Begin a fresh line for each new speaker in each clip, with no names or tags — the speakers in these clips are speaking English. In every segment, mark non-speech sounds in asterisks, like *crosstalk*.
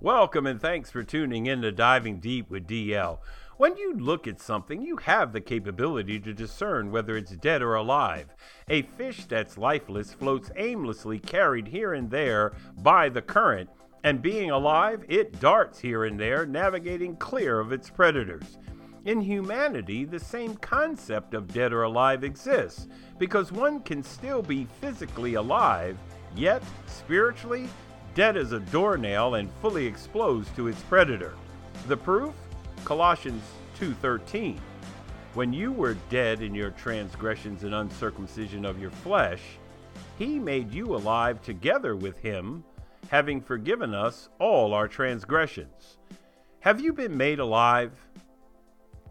Welcome and thanks for tuning in to Diving Deep with DL. When you look at something, you have the capability to discern whether it's dead or alive. A fish that's lifeless floats aimlessly, carried here and there by the current, and being alive, it darts here and there, navigating clear of its predators. In humanity, the same concept of dead or alive exists, because one can still be physically alive, yet spiritually dead as a doornail and fully exposed to its predator. The proof? Colossians 2:13. When you were dead in your transgressions and uncircumcision of your flesh, he made you alive together with him, having forgiven us all our transgressions. Have you been made alive?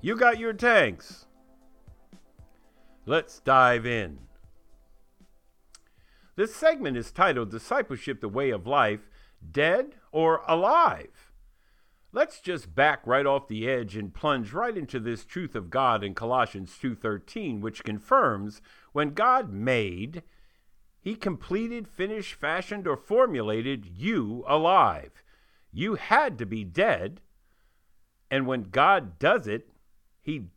You got your tanks. Let's dive in. This segment is titled Discipleship the Way of Life Dead or Alive? Let's just back right off the edge and plunge right into this truth of God in Colossians 2:13 which confirms when God made he completed, finished, fashioned or formulated you alive. You had to be dead. And when God does it, he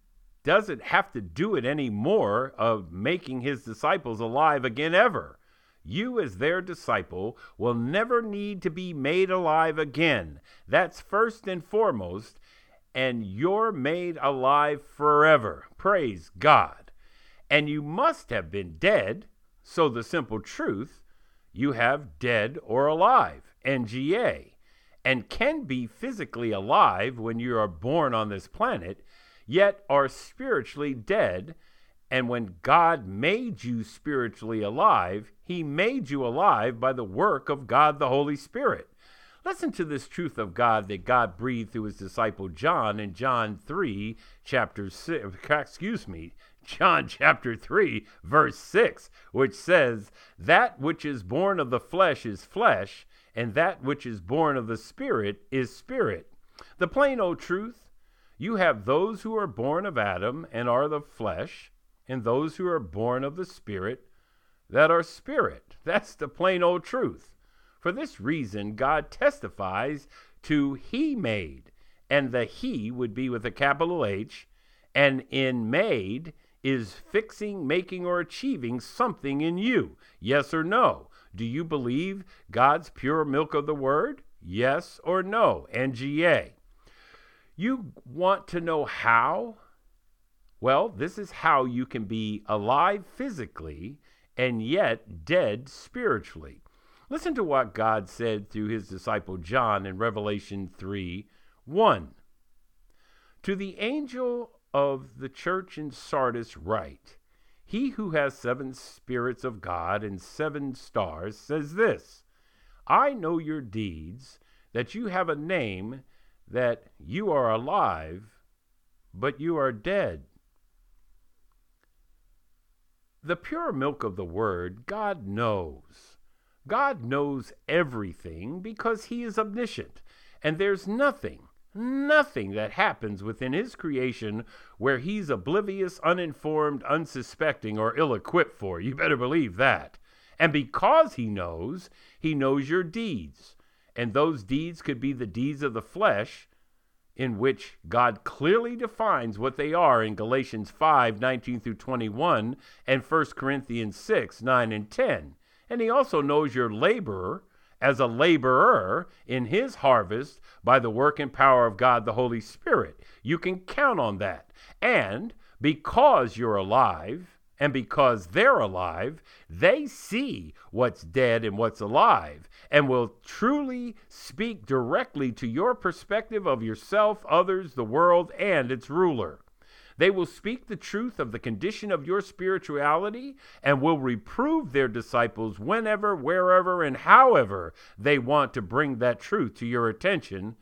doesn't have to do it anymore of making his disciples alive again ever you, as their disciple, will never need to be made alive again. That's first and foremost, and you're made alive forever. Praise God. And you must have been dead, so the simple truth, you have dead or alive, NGA, and can be physically alive when you are born on this planet, yet are spiritually dead and when God made you spiritually alive, he made you alive by the work of God the Holy Spirit. Listen to this truth of God that God breathed through his disciple John in John 3, chapter 6, excuse me, John *laughs* chapter 3, verse 6, which says, That which is born of the flesh is flesh, and that which is born of the Spirit is spirit. The plain old truth you have those who are born of Adam and are the flesh, and those who are born of the Spirit that are spirit. *laughs* That's the plain old truth. For this reason, God testifies to He made, and the He would be with a capital H, and in made is fixing, making, or achieving something in you. Yes or no? Do you believe God's pure milk of the Word? Yes or no? NGA. You want to know how? Well, this is how you can be alive physically and yet dead spiritually. Listen to what God said through his disciple John in Revelation 3 1. To the angel of the church in Sardis, write He who has seven spirits of God and seven stars says this I know your deeds, that you have a name, that you are alive, but you are dead. The pure milk of the Word, God knows. God knows everything because He is omniscient. And there's nothing, nothing that happens within His creation where He's oblivious, uninformed, unsuspecting, or ill equipped for. You better believe that. And because He knows, He knows your deeds. And those deeds could be the deeds of the flesh, in which God clearly defines what they are in Galatians 5 19 through 21 and 1 Corinthians 6 9 and 10. And he also knows your laborer as a laborer in his harvest by the work and power of God the Holy Spirit. You can count on that. And because you're alive, and because they're alive, they see what's dead and what's alive and will truly speak directly to your perspective of yourself, others, the world, and its ruler. They will speak the truth of the condition of your spirituality and will reprove their disciples whenever, wherever, and however they want to bring that truth to your attention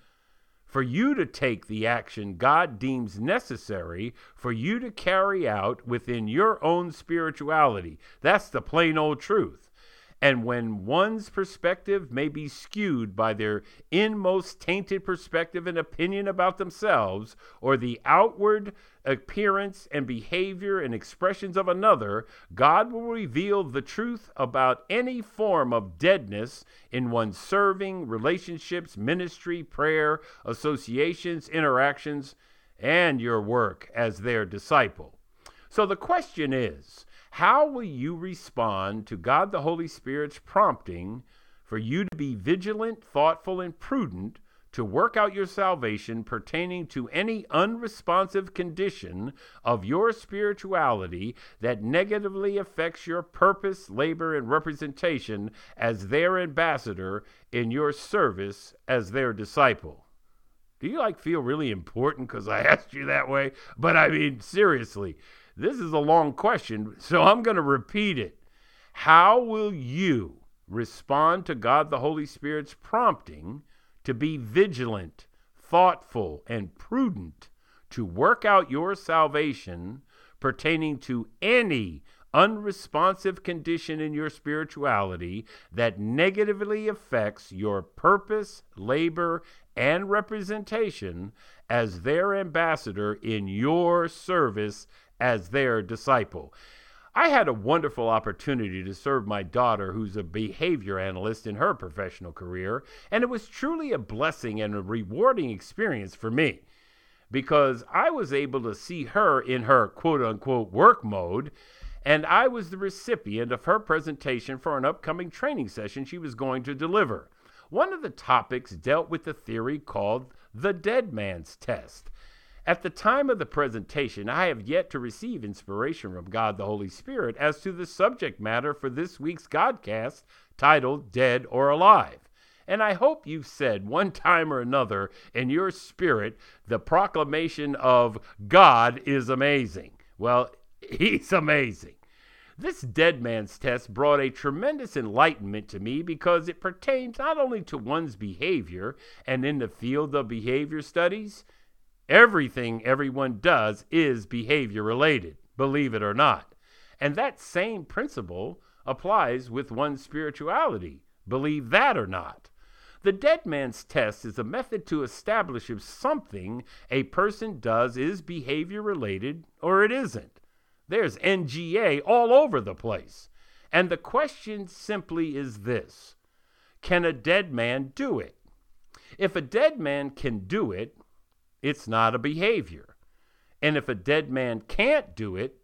for you to take the action God deems necessary for you to carry out within your own spirituality. That's the plain old truth. And when one's perspective may be skewed by their inmost tainted perspective and opinion about themselves, or the outward appearance and behavior and expressions of another, God will reveal the truth about any form of deadness in one's serving, relationships, ministry, prayer, associations, interactions, and your work as their disciple. So the question is how will you respond to God the Holy Spirit's prompting for you to be vigilant, thoughtful, and prudent to work out your salvation pertaining to any unresponsive condition of your spirituality that negatively affects your purpose, labor, and representation as their ambassador in your service as their disciple. Do you like feel really important because I *laughs* asked you that way? But I mean, seriously, this is a long question, so I'm going to repeat it. How will you respond to God the Holy Spirit's prompting to be vigilant, thoughtful, and prudent to work out your salvation pertaining to any unresponsive condition in your spirituality that negatively affects your purpose, labor, and representation as their ambassador in your service as their disciple. I had a wonderful opportunity to serve my daughter, who's a behavior analyst in her professional career, and it was truly a blessing and a rewarding experience for me because I was able to see her in her quote unquote work mode, and I was the recipient of her presentation for an upcoming training session she was going to deliver. One of the topics dealt with the theory called the dead man's test. At the time of the presentation, I have yet to receive inspiration from God the Holy Spirit as to the subject matter for this week's Godcast titled Dead or Alive. And I hope you've said one time or another in your spirit the proclamation of God is amazing. Well, *laughs* He's amazing. This dead man's test brought a tremendous enlightenment to me because it pertains not only to one's behavior and in the field of behavior studies, Everything everyone does is behavior related, believe it or not. And that same principle applies with one's spirituality, believe that or not. The dead man's test is a method to establish if something a person does is behavior related or it isn't. There's NGA all over the place. And the question simply is this Can a dead man do it? If a dead man can do it, it's not a behavior. And if a dead man can't do it,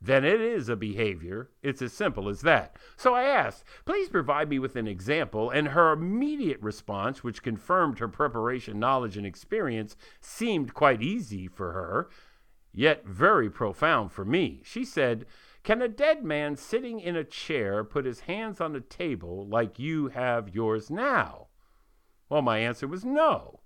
then it is a behavior. It's as simple as that. So I asked, please provide me with an example, and her immediate response, which confirmed her preparation, knowledge, and experience, seemed quite easy for her, yet very profound for me. She said, Can a dead man sitting in a chair put his hands on a table like you have yours now? Well, my answer was no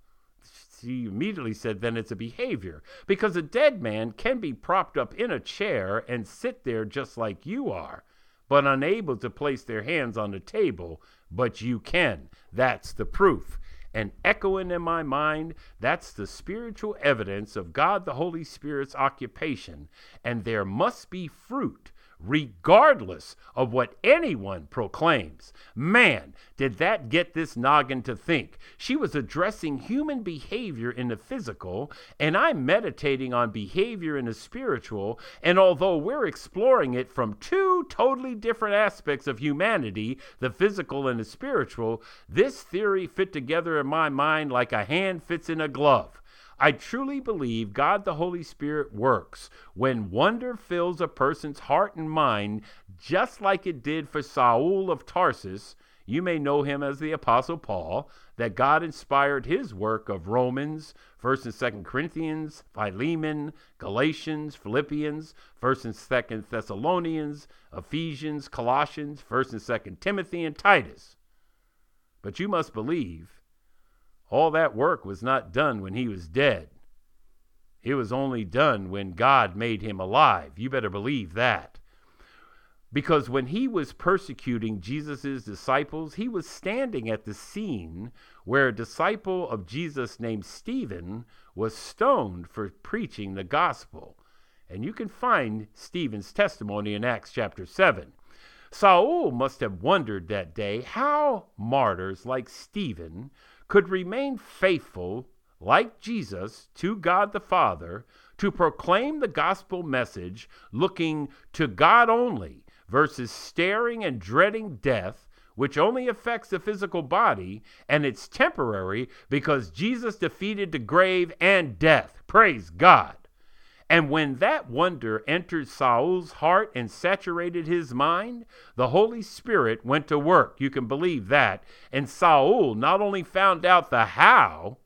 he immediately said, then it's a behavior. Because a dead man can be propped up in a chair and sit there just like you are, but unable to place their hands on the table, but you can. That's the proof. And echoing in my mind, that's the spiritual evidence of God the Holy Spirit's occupation. And there must be fruit regardless of what anyone proclaims. Man, did that get this noggin to think. She was addressing human behavior in the physical, and I'm meditating on behavior in the spiritual. And although we're exploring it from two totally different aspects of humanity, the physical and the spiritual, this theory fit together in my mind like a hand fits in a glove. I truly believe God the Holy Spirit works when wonder fills a person's heart and mind, just like it did for Saul of Tarsus. You may know him as the Apostle Paul, that God inspired his work of Romans, 1st and 2nd Corinthians, Philemon, Galatians, Philippians, 1st and 2nd Thessalonians, Ephesians, Colossians, 1st and 2nd Timothy, and Titus. But you must believe all that work was not done when he was dead. It was only done when God made him alive. You better believe that. Because when he was persecuting Jesus' disciples, he was standing at the scene where a disciple of Jesus named Stephen was stoned for preaching the gospel. And you can find Stephen's testimony in Acts chapter 7. Saul must have wondered that day how martyrs like Stephen could remain faithful, like Jesus, to God the Father, to proclaim the gospel message looking to God only versus staring and dreading death, which only affects the physical body, and it's temporary because Jesus defeated the grave and death. Praise God. And when that wonder entered Saul's heart and saturated his mind, the Holy Spirit went to work. You can believe that. And Saul not only found out the how,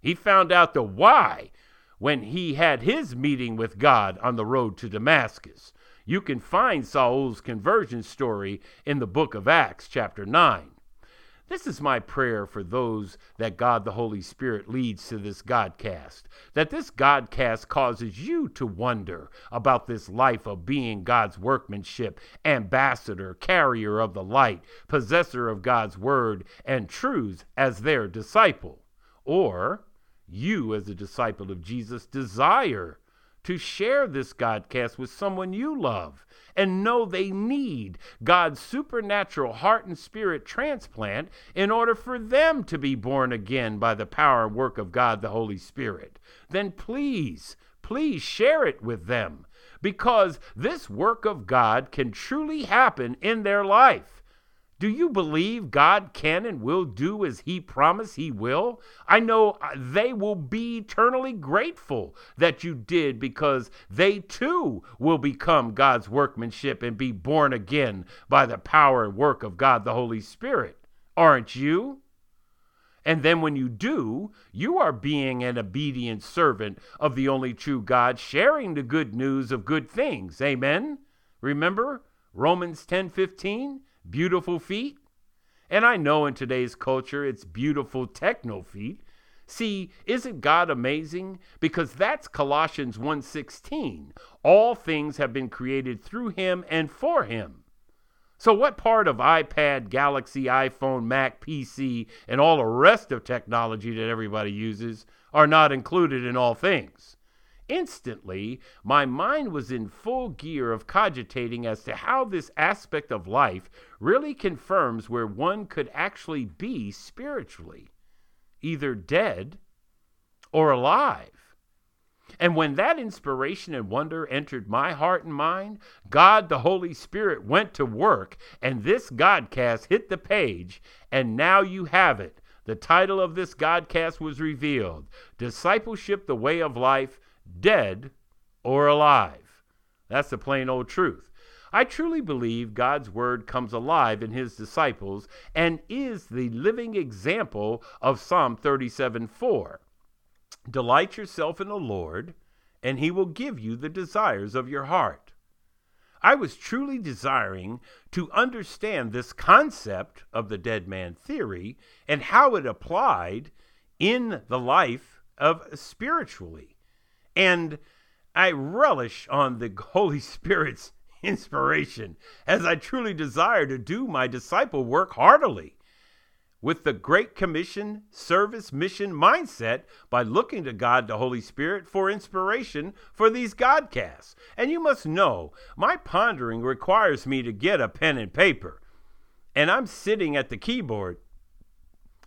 he found out the why when he had his meeting with God on the road to Damascus. You can find Saul's conversion story in the book of Acts, chapter 9. This is my prayer for those that God the Holy Spirit leads to this Godcast. That this Godcast causes you to wonder about this life of being God's workmanship, ambassador, carrier of the light, possessor of God's word and truths as their disciple. Or you, as a disciple of Jesus, desire to share this Godcast with someone you love and know they need God's supernatural heart and spirit transplant in order for them to be born again by the power and work of God the Holy Spirit, then please, please share it with them because this work of God can truly happen in their life. Do you believe God can and will do as He promised He will? I know uh, they will be eternally grateful that you did because they too will become God's workmanship and be born again by the power and work of God the Holy Spirit. Aren't you? And then when you do, you are being an obedient servant of the only true God, sharing the good news of good things. Amen. Remember Romans 10:15? Beautiful feet. And I know in today's culture it's beautiful techno feet. See, isn't God amazing? Because that's Colossians 1:16. All things have been created through him and for him. So what part of iPad, Galaxy, iPhone, Mac, PC, and all the rest of technology that everybody uses are not included in all things? Instantly, my mind was in full gear of cogitating as to how this aspect of life really confirms where one could actually be spiritually either dead or alive. And when that inspiration and wonder entered my heart and mind, God the Holy Spirit went to work, and this Godcast hit the page, and now you have it. The title of this Godcast was revealed Discipleship, the Way of Life dead or alive. That's the plain old truth. I truly believe God's word comes alive in his disciples and is the living example of Psalm 37 4. Delight yourself in the Lord, and he will give you the desires of your heart. I was truly desiring to understand this concept of the dead man theory and how it applied in the life of spiritually. And I relish on the *laughs* Holy Spirit's inspiration as I truly desire to do my disciple work heartily with the Great Commission service mission mindset by looking to God the Holy Spirit for inspiration for these Godcasts. And you must know, my pondering requires me to get a pen and paper. And I'm sitting at the keyboard,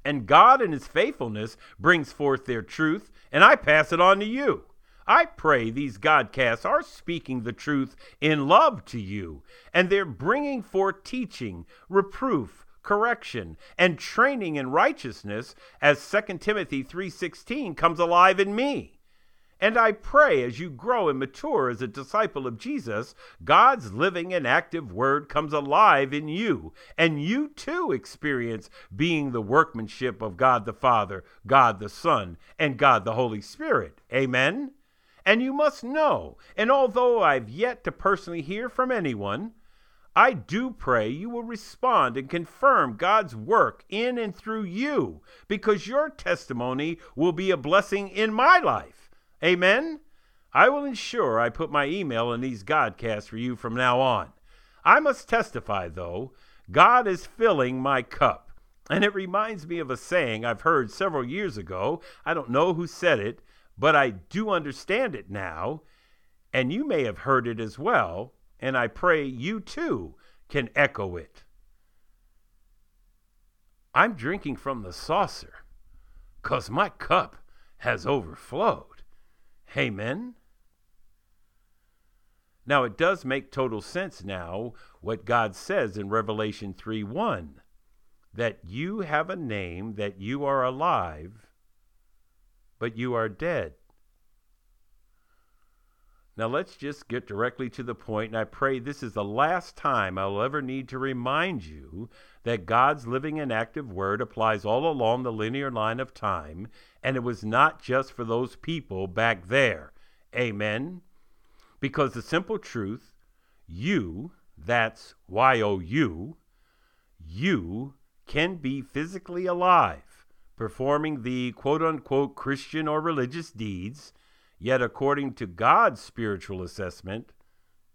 and God in His faithfulness brings forth their truth, and I pass it on to you. I pray these Godcasts are speaking the truth in love to you, and they're bringing forth teaching, reproof, correction, and training in righteousness as 2 Timothy 3:16 comes alive in me. And I pray as you grow and mature as a disciple of Jesus, God's living and active word comes alive in you, and you too experience being the workmanship of God the Father, God the Son, and God the Holy Spirit. Amen. And you must know, and although I've yet to personally hear from anyone, I do pray you will respond and confirm God's work in and through you, because your testimony will be a blessing in my life. Amen? I will ensure I put my email in these Godcasts for you from now on. I must testify, though, God is filling my cup. And it reminds me of a saying I've heard several years ago. I don't know who said it, but I do understand it now, and you may have heard it as well, and I pray you too can echo it. I'm drinking from the saucer because my cup has overflowed. Amen. Now, it does make total sense now what God says in Revelation 3 1 that you have a name, that you are alive, but you are dead. Now, let's just get directly to the point, and I pray this is the last time I'll ever need to remind you that God's living and active word applies all along the linear line of time, and it was not just for those people back there. Amen. Because the simple truth, you, that's Y O U, you can be physically alive, performing the quote unquote Christian or religious deeds, yet according to God's spiritual assessment,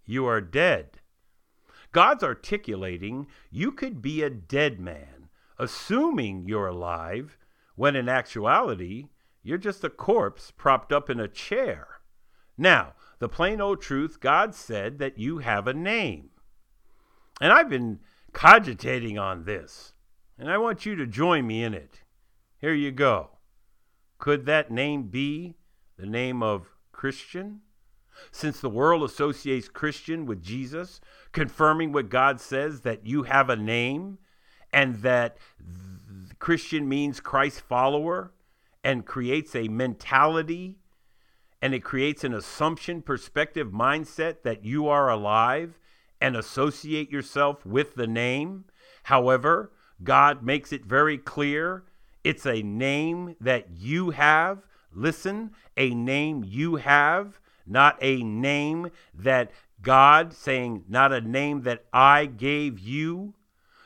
you are dead. God's articulating you could be a dead man, assuming you're alive, when in actuality, you're just a corpse propped up in a chair. Now, the plain old truth, God said that you have a name. And I've been cogitating on this, and I want you to join me in it. Here you go. Could that name be the name of Christian? Since the world associates Christian with Jesus, confirming what God says that you have a name and that Christian means Christ follower and creates a mentality and it creates an assumption perspective mindset that you are alive and associate yourself with the name. However, God makes it very clear it's a name that you have. Listen, a name you have, not a name that God, saying, not a name that I gave you.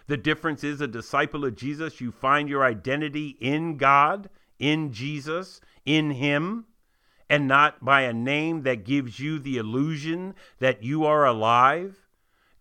The difference is a disciple of Jesus, you find your identity in God, in Jesus, in Him and not by a name that gives you the illusion that you are alive.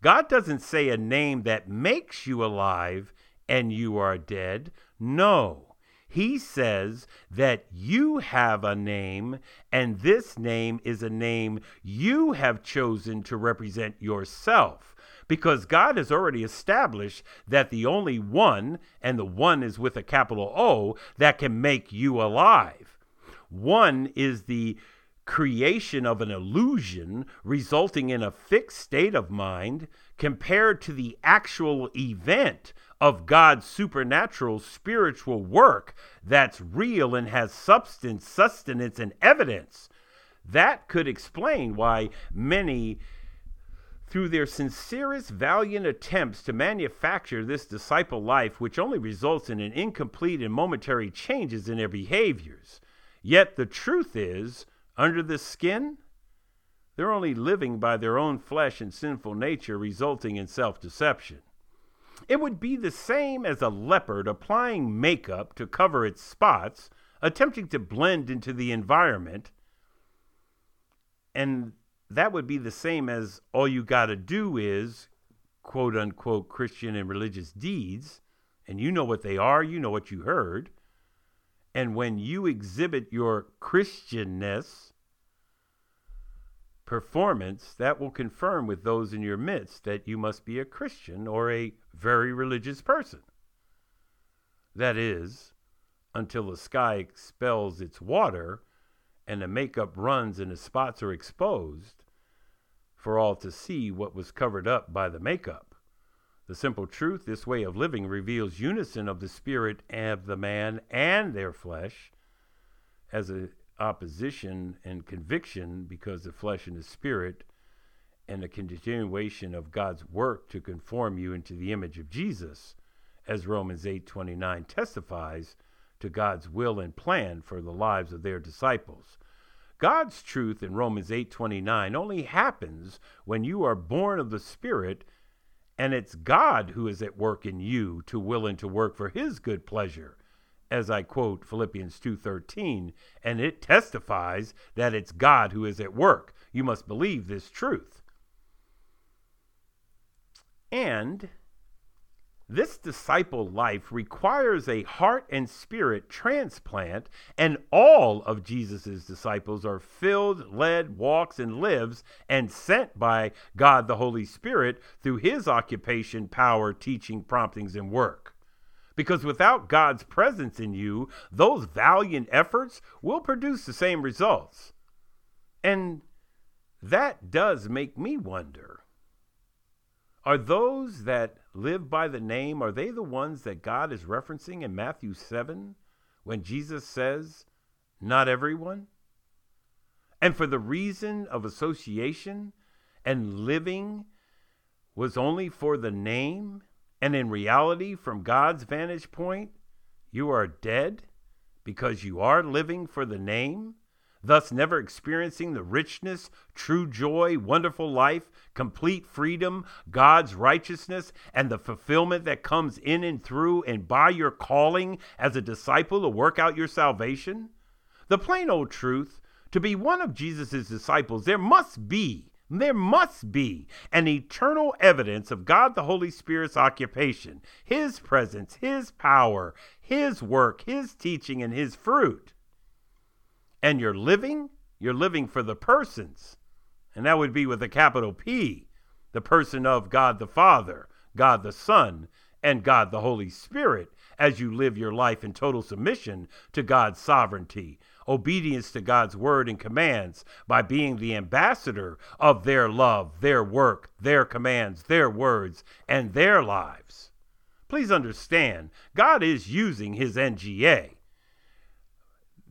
God doesn't say a name that makes you alive and you are dead. No. He says that you have a name, and this name is a name you have chosen to represent yourself. Because God has already established that the only one, and the one is with a capital O, that can make you alive. One is the creation of an illusion resulting in a fixed state of mind compared to the actual event of God's supernatural spiritual work that's real and has substance, sustenance, and evidence. That could explain why many, through their sincerest, valiant attempts to manufacture this disciple life, which only results in an incomplete and momentary changes in their behaviors, Yet the truth is, under the skin, they're only living by their own flesh and sinful nature, resulting in self deception. It would be the same as a leopard applying makeup to cover its spots, attempting to blend into the environment. And that would be the same as all you got to do is quote unquote Christian and religious deeds, and you know what they are, you know what you heard. And when you exhibit your Christianness performance, that will confirm with those in your midst that you must be a Christian or a very religious person. That is, until the sky expels its water and the makeup runs and the spots are exposed for all to see what was covered up by the makeup. The simple truth this way of living reveals unison of the spirit of the man and their flesh as a opposition and conviction because the flesh and the spirit and a continuation of God's work to conform you into the image of Jesus as Romans 8:29 testifies to God's will and plan for the lives of their disciples. God's truth in Romans 8:29 only happens when you are born of the spirit and it's God who is at work in you to will and to work for his good pleasure as I quote Philippians 2:13 and it testifies that it's God who is at work you must believe this truth and This disciple life requires a heart and spirit transplant, and all of Jesus' disciples are filled, led, walks, and lives and sent by God the Holy Spirit through his occupation, power, teaching, promptings, and work. Because without God's presence in you, those valiant efforts will produce the same results. And that does make me wonder are those that live by the name, are they the ones that God is referencing in Matthew 7 when Jesus says, Not everyone? And for the reason of association and living was only for the name, and in reality, from God's vantage point, you are dead because you are living for the name? thus never experiencing the richness, true joy, wonderful life, complete freedom, God's righteousness, and the fulfillment that comes in and through and by your calling as a disciple to work out your salvation? The plain old truth to be one of Jesus' disciples, there must be there must be an eternal evidence of God the Holy Spirit's occupation, His presence, His power, His work, His teaching, and His fruit and you're living, you're living for the persons. And that would be with a capital P, the person of God the Father, God the Son, and God the Holy Spirit as you live your life in total submission to God's sovereignty, obedience to God's word and commands by being the ambassador of their love, their work, their commands, their words, and their lives. Please understand, God is using his NGA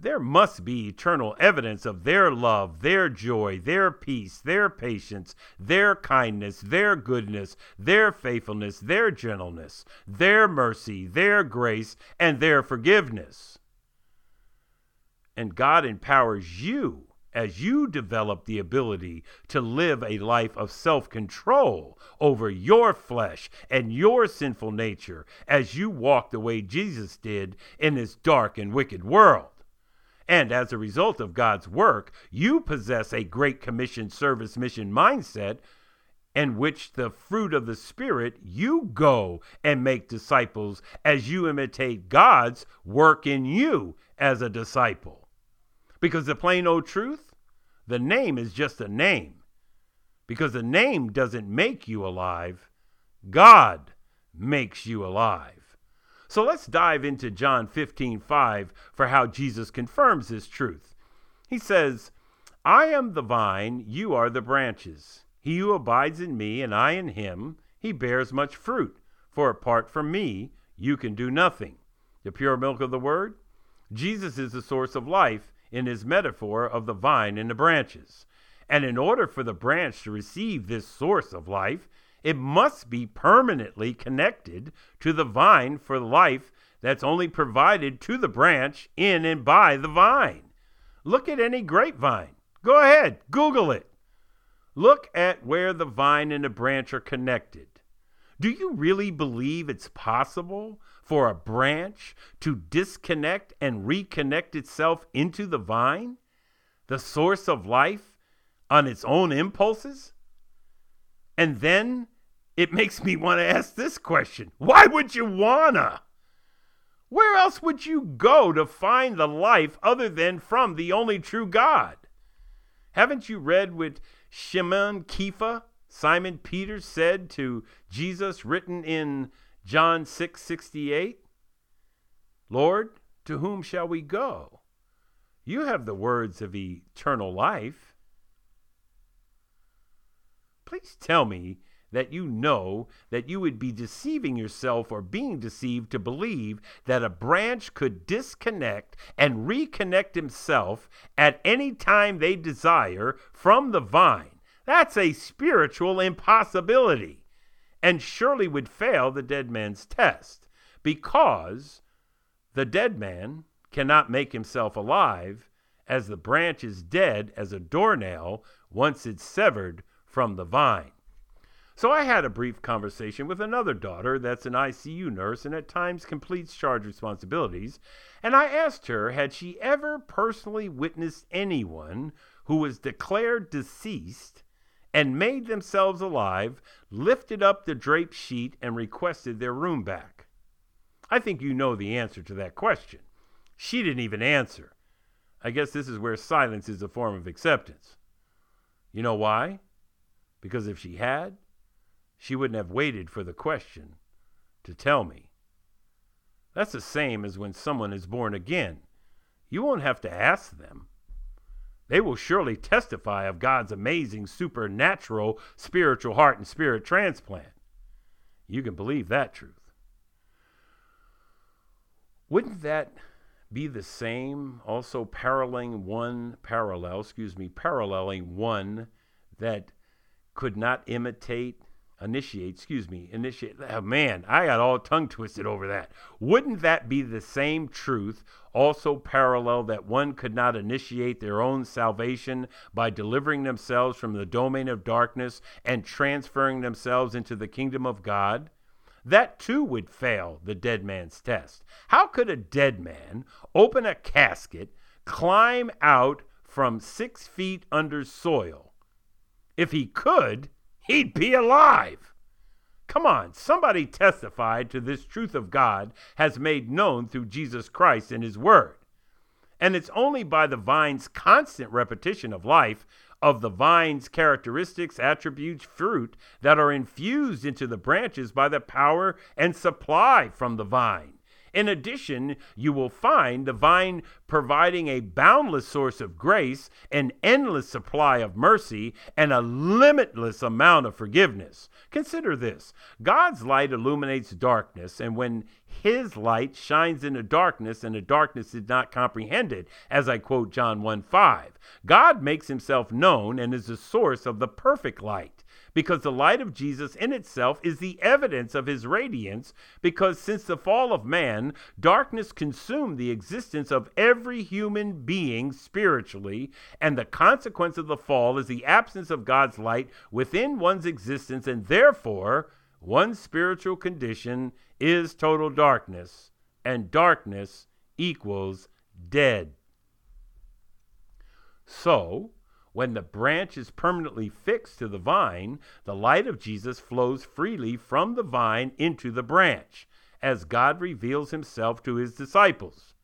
there must be eternal evidence of their love, their joy, their peace, their patience, their kindness, their goodness, their faithfulness, their gentleness, their mercy, their grace, and their forgiveness. And God empowers you as you develop the ability to live a life of self control over your flesh and your sinful nature as you walk the way Jesus did in this dark and wicked world. And as a result of God's work, you possess a Great Commission service mission mindset in which the fruit of the Spirit you go and make disciples as you imitate God's work in you as a disciple. Because the plain old truth, the name is just a name. Because the name doesn't make you alive, God makes you alive. So let's dive into John 15 5 for how Jesus confirms this truth. He says, I am the vine, you are the branches. He who abides in me, and I in him, he bears much fruit. For apart from me, you can do nothing. The pure milk of the word? Jesus is the source of life in his metaphor of the vine and the branches. And in order for the branch to receive this source of life, it must be permanently connected to the vine for life that's only provided to the branch in and by the vine. Look at any grapevine. Go ahead, Google it. Look at where the vine and the branch are connected. Do you really believe it's possible for a branch to disconnect and reconnect itself into the vine, the source of life, on its own impulses? And then it makes me want to ask this question Why would you wanna? Where else would you go to find the life other than from the only true God? Haven't you read what Shimon Kepha, Simon Peter, said to Jesus, written in John 6 68? Lord, to whom shall we go? You have the words of eternal life. Please tell me that you know that you would be deceiving yourself or being deceived to believe that a branch could disconnect and reconnect himself at any time they desire from the vine. That's a spiritual impossibility and surely would fail the dead man's test because the dead man cannot make himself alive as the branch is dead as a doornail once it's severed from the vine. So I had a brief conversation with another daughter that's an ICU nurse and at times completes charge responsibilities, and I asked her had she ever personally witnessed anyone who was declared deceased and made themselves alive, lifted up the draped sheet, and requested their room back? I think you know the answer to that question. She didn't even answer. I guess this is where silence is a form of acceptance. You know why? Because if she had, she wouldn't have waited for the question to tell me. That's the same as when someone is born again. You won't have to ask them. They will surely testify of God's amazing supernatural spiritual heart and spirit transplant. You can believe that truth. Wouldn't that be the same, also paralleling one parallel, excuse me, paralleling one that could not imitate, initiate, excuse me, initiate. Oh, man, I got all tongue twisted over that. Wouldn't that be the same truth, also parallel that one could not initiate their own salvation by delivering themselves from the domain of darkness and transferring themselves into the kingdom of God? that too would fail the dead man's test. How could a dead man open a casket, climb out from six feet under soil? If he could, he'd be alive. Come on, somebody testified to this truth of God has made known through Jesus Christ and his word. And it's only by the vine's constant repetition of life of the vine's characteristics, attributes, fruit that are infused into the branches by the power and supply from the vine. In addition, you will find the vine providing a boundless source of grace, an endless supply of mercy, and a limitless amount of forgiveness. Consider this God's light illuminates darkness, and when his light shines in the darkness, and the darkness did not comprehend it, as I quote John 1 5. God makes himself known and is the source of the perfect light because the light of Jesus in itself is the evidence of his radiance. Because since the fall of man, darkness consumed the existence of every human being spiritually, and the consequence of the fall is the absence of God's light within one's existence, and therefore, one's spiritual condition is total darkness, and darkness equals dead. So, when the branch is permanently fixed to the vine, the light of Jesus flows freely from the vine into the branch, as God reveals himself to his disciples.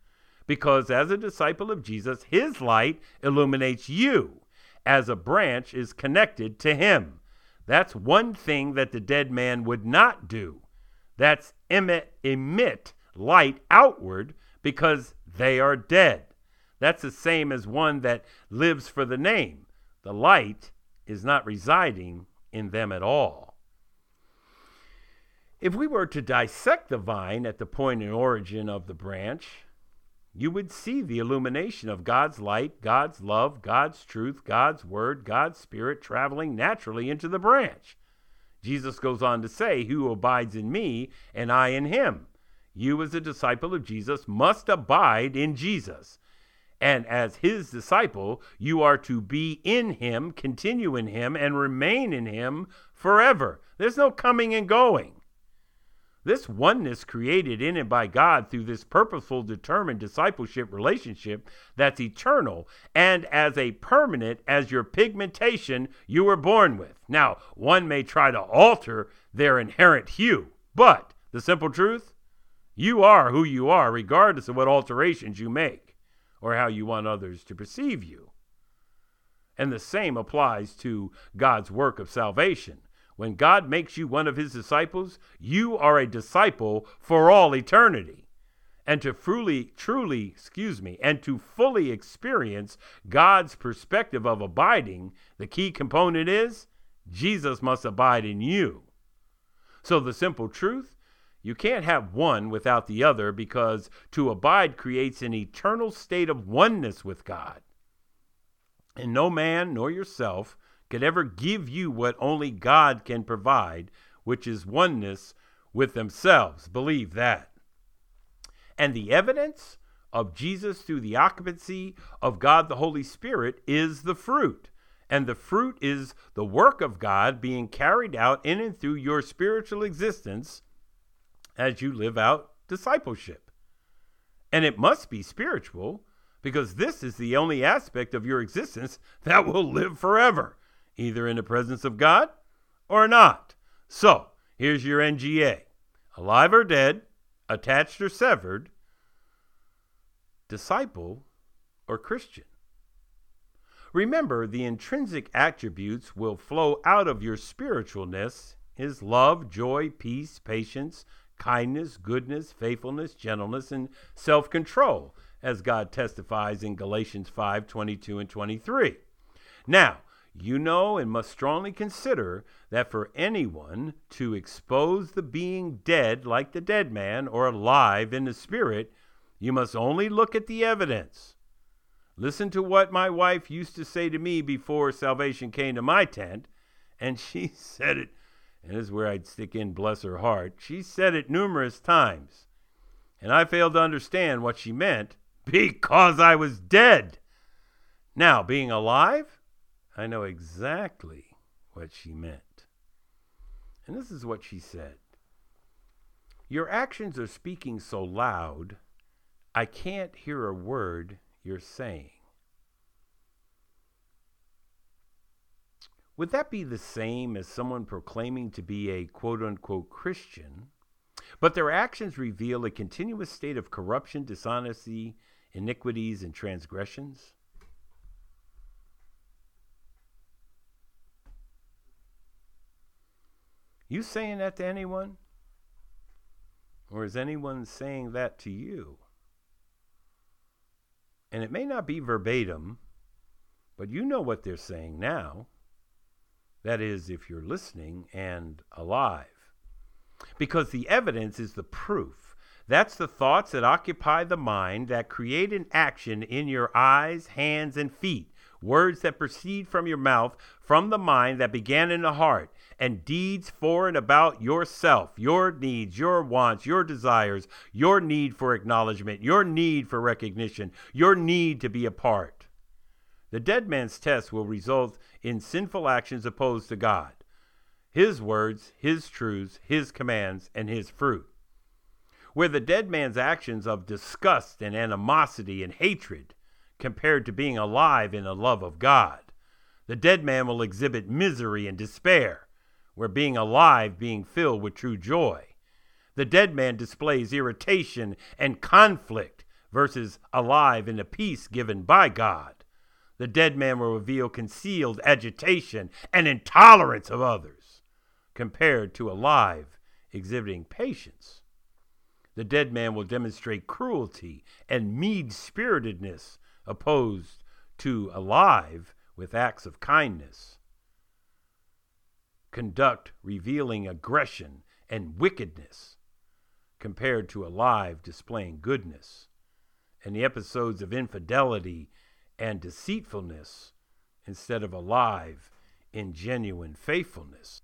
Because as a disciple of Jesus, his light illuminates you, as a branch is connected to him. That's one thing that the dead man would not do. That's emit, emit light outward because they are dead. That's the same as one that lives for the name. The light is not residing in them at all. If we were to dissect the vine at the point and origin of the branch, you would see the illumination of God's light, God's love, God's truth, God's word, God's spirit traveling naturally into the branch. Jesus goes on to say, Who abides in me and I in him? You, as a disciple of Jesus, must abide in Jesus. And as his disciple, you are to be in him, continue in him, and remain in him forever. There's no coming and going. This oneness created in and by God through this purposeful, determined discipleship relationship that's eternal and as a permanent as your pigmentation you were born with. Now, one may try to alter their inherent hue, but the simple truth, you are who you are, regardless of what alterations you make or how you want others to perceive you. And the same applies to God's work of salvation. When God makes you one of his disciples, you are a disciple for all eternity. And to truly, truly, excuse me, and to fully experience God's perspective of abiding, the key component is Jesus must abide in you. So the simple truth you can't have one without the other because to abide creates an eternal state of oneness with God. And no man nor yourself could ever give you what only God can provide, which is oneness with themselves. Believe that. And the evidence of Jesus through the occupancy of God the Holy Spirit is the fruit. And the fruit is the work of God being carried out in and through your spiritual existence as you live out discipleship. And it must be spiritual because this is the only aspect of your existence that will live forever. either in the presence of God or not. So, here's your NGA alive or dead, attached or severed, disciple or Christian. Remember, the intrinsic attributes will flow out of your spiritualness is love, joy, peace, patience, kindness, goodness, faithfulness, gentleness, and self control, as God testifies in Galatians 5 22 and 23. Now, you know and must strongly consider that for anyone to expose the being dead like the dead man or alive in the spirit, you must only look at the evidence. Listen to what my wife used to say to me before salvation came to my tent, and she *laughs* said it and this is where I'd stick in bless her heart, she said it numerous times, and I failed to understand what she meant *laughs* because I was dead. Now, being alive, I know exactly what she meant. And this is what she said Your actions are speaking so loud, I can't hear a word you're saying. Would that be the same as someone proclaiming to be a quote unquote Christian, but their actions reveal a continuous state of corruption, dishonesty, iniquities, and transgressions? You saying that to anyone? Or is anyone saying that to you? And it may not be verbatim, but you know what they're saying now. That is, if you're listening and alive. Because the evidence is the proof. That's the thoughts that occupy the mind that create an action in your eyes, hands, and feet. Words that proceed from your mouth, from the mind that began in the heart, and deeds for and about yourself, your needs, your wants, your desires, your need for acknowledgement, your need for recognition, your need to be a part. The dead man's test will result in sinful actions opposed to God, His words, His truths, His commands, and His fruit. Where the dead man's actions of disgust and animosity and hatred compared to being alive in the love of God, the dead man will exhibit misery and despair, where being alive being filled with true joy. The dead man displays irritation and conflict versus alive in the peace given by God the dead man will reveal concealed agitation and intolerance of others, compared to alive exhibiting patience. The dead man will demonstrate cruelty and mean spiritedness opposed to alive with acts of kindness. Conduct revealing aggression and wickedness compared to alive displaying goodness. And the episodes of infidelity and deceitfulness instead of alive in genuine faithfulness.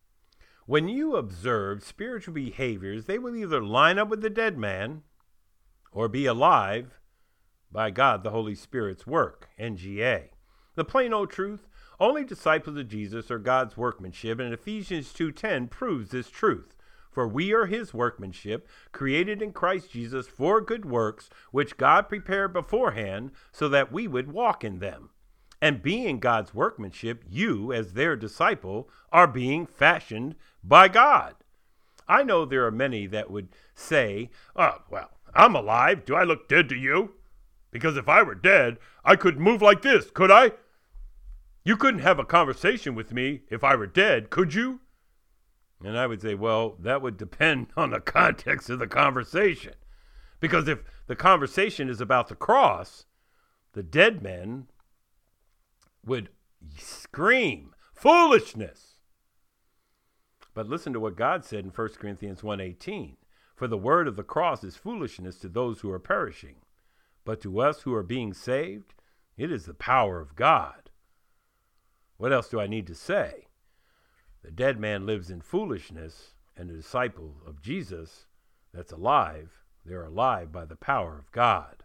When you observe spiritual behaviors, they will either line up with the dead man or be alive by God the Holy Spirit's work, NGA. The plain old truth, only disciples of Jesus are God's workmanship, and Ephesians 2:10 proves this truth. For we are his workmanship, created in Christ Jesus for good works, which God prepared beforehand so that we would walk in them. And being God's workmanship, you, as their disciple, are being fashioned by God. I know there are many that would say, Oh, well, I'm alive. Do I look dead to you? Because if I were dead, I couldn't move like this, could I? You couldn't have a conversation with me if I were dead, could you? And I would say, well, that would depend *laughs* on the context of the conversation. Because if the conversation is about the cross, the dead men would scream, foolishness. But listen to what God said in 1 Corinthians 1:18. For the word of the cross is foolishness to those who are perishing, but to us who are being saved, it is the power of God. What else do I need to say? The dead man lives in foolishness, and the disciple of Jesus that's alive, they're alive by the power of God.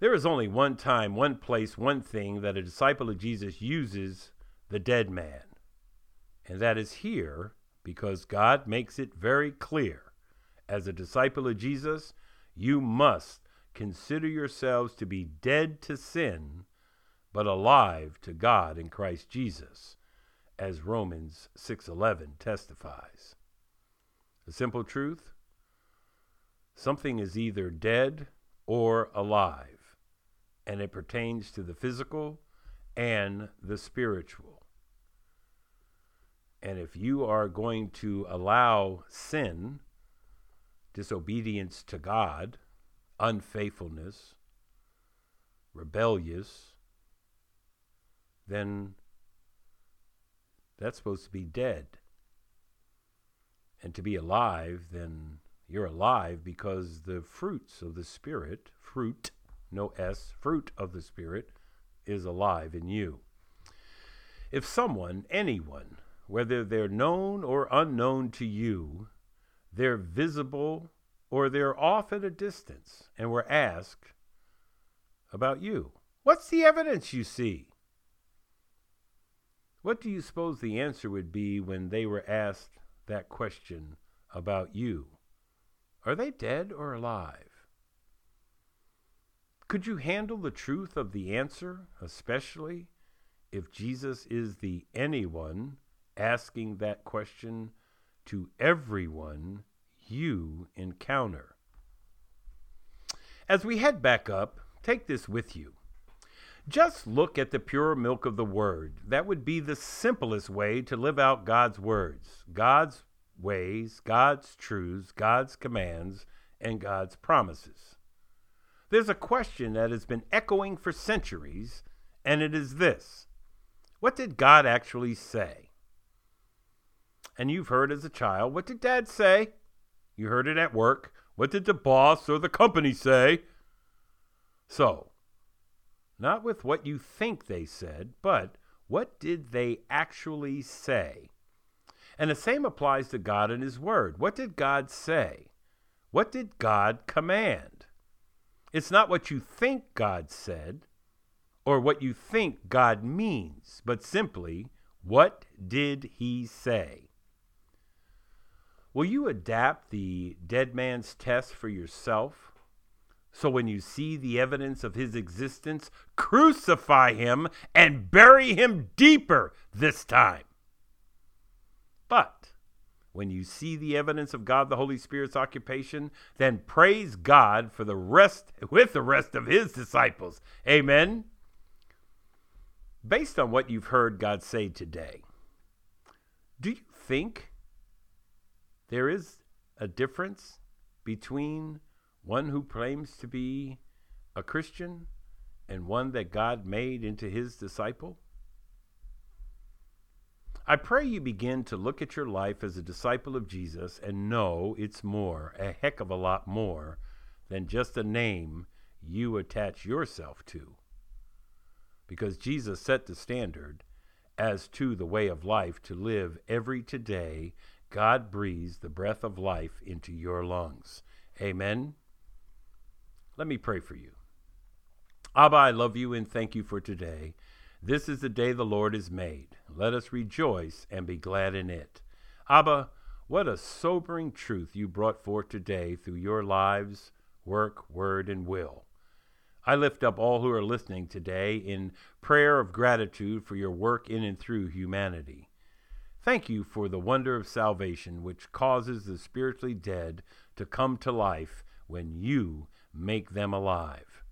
There is only one time, one place, one thing that a disciple of Jesus uses the dead man, and that is here because God makes it very clear. As a disciple of Jesus, you must consider yourselves to be dead to sin but alive to God in Christ Jesus, as Romans 6:11 testifies. The simple truth, something is either dead or alive, and it pertains to the physical and the spiritual. And if you are going to allow sin, disobedience to God, unfaithfulness, rebellious, then that's supposed to be dead. And to be alive, then you're alive because the fruits of the Spirit, fruit, no S, fruit of the Spirit, is alive in you. If someone, anyone, whether they're known or unknown to you, they're visible or they're off at a distance and were asked about you, what's the evidence you see? What do you suppose the answer would be when they were asked that question about you? Are they dead or alive? Could you handle the truth of the answer, especially if Jesus is the anyone asking that question to everyone you encounter? As we head back up, take this with you. Just look at the pure milk of the Word. That would be the simplest way to live out God's words, God's ways, God's truths, God's commands, and God's promises. There's a question that has been echoing for centuries, and it is this What did God actually say? And you've heard as a child, What did Dad say? You heard it at work. What did the boss or the company say? So, not with what you think they said, but what did they actually say? And the same applies to God and His Word. What did God say? What did God command? It's not what you think God said or what you think God means, but simply, what did He say? Will you adapt the dead man's test for yourself? So when you see the evidence of his existence, crucify him and bury him deeper this time. But when you see the evidence of God the Holy Spirit's occupation, then praise God for the rest with the rest of his disciples. Amen. Based on what you've heard God say today, do you think there is a difference between one who claims to be a Christian and one that God made into his disciple? I pray you begin to look at your life as a disciple of Jesus and know it's more, a heck of a lot more, than just a name you attach yourself to. Because Jesus set the standard as to the way of life to live every today. God breathes the breath of life into your lungs. Amen. Let me pray for you. Abba, I love you and thank you for today. This is the day the Lord has made. Let us rejoice and be glad in it. Abba, what a sobering truth you brought forth today through your lives, work, word, and will. I lift up all who are listening today in prayer of gratitude for your work in and through humanity. Thank you for the wonder of salvation which causes the spiritually dead to come to life when you make them alive.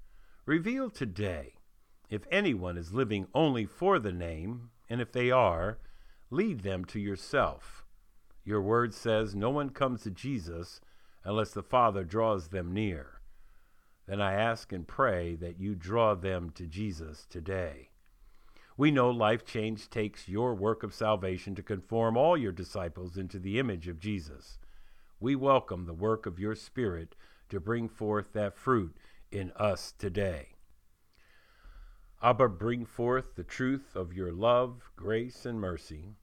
Reveal today if anyone is living only for the name, and if they are, lead them to yourself. Your word says no one comes to Jesus unless the Father draws them near. Then I ask and pray that you draw them to Jesus today. We know life change takes your work of salvation to conform all your disciples into the image of Jesus. We welcome the work of your Spirit to bring forth that fruit in us today. Abba, bring forth the truth of your love, grace, and mercy.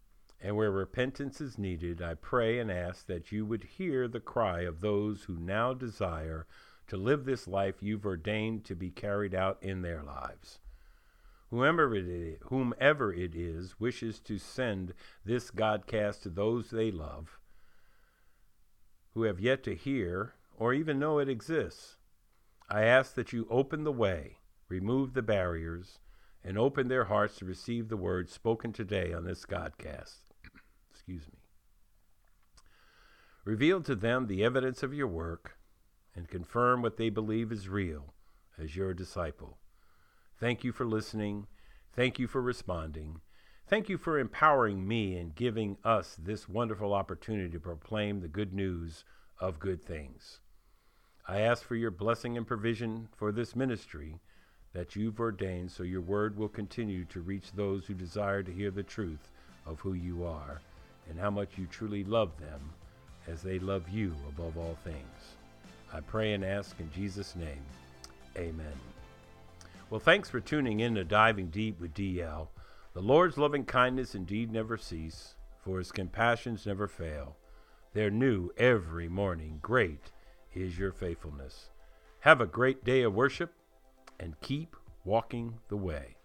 And where repentance is needed, I pray and ask that you would hear the cry of those who now desire to live this life you've ordained to be carried out in their lives. Whomever it is, whomever it is wishes to send this Godcast to those they love, who have yet to hear or even know it exists. I ask that you open the way, remove the barriers, and open their hearts to receive the words spoken today on this Godcast. Excuse me. Reveal to them the evidence of your work and confirm what they believe is real as your disciple. Thank you for listening. Thank you for responding. Thank you for empowering me and giving us this wonderful opportunity to proclaim the good news of good things. I ask for your blessing and provision for this ministry that you've ordained so your word will continue to reach those who desire to hear the truth of who you are and how much you truly love them as they love you above all things. I pray and ask in Jesus' name. Amen. Well, thanks for tuning in to Diving Deep with DL. The Lord's loving kindness indeed never cease, for his compassions never fail. They're new every morning. Great is your faithfulness. Have a great day of worship and keep walking the way.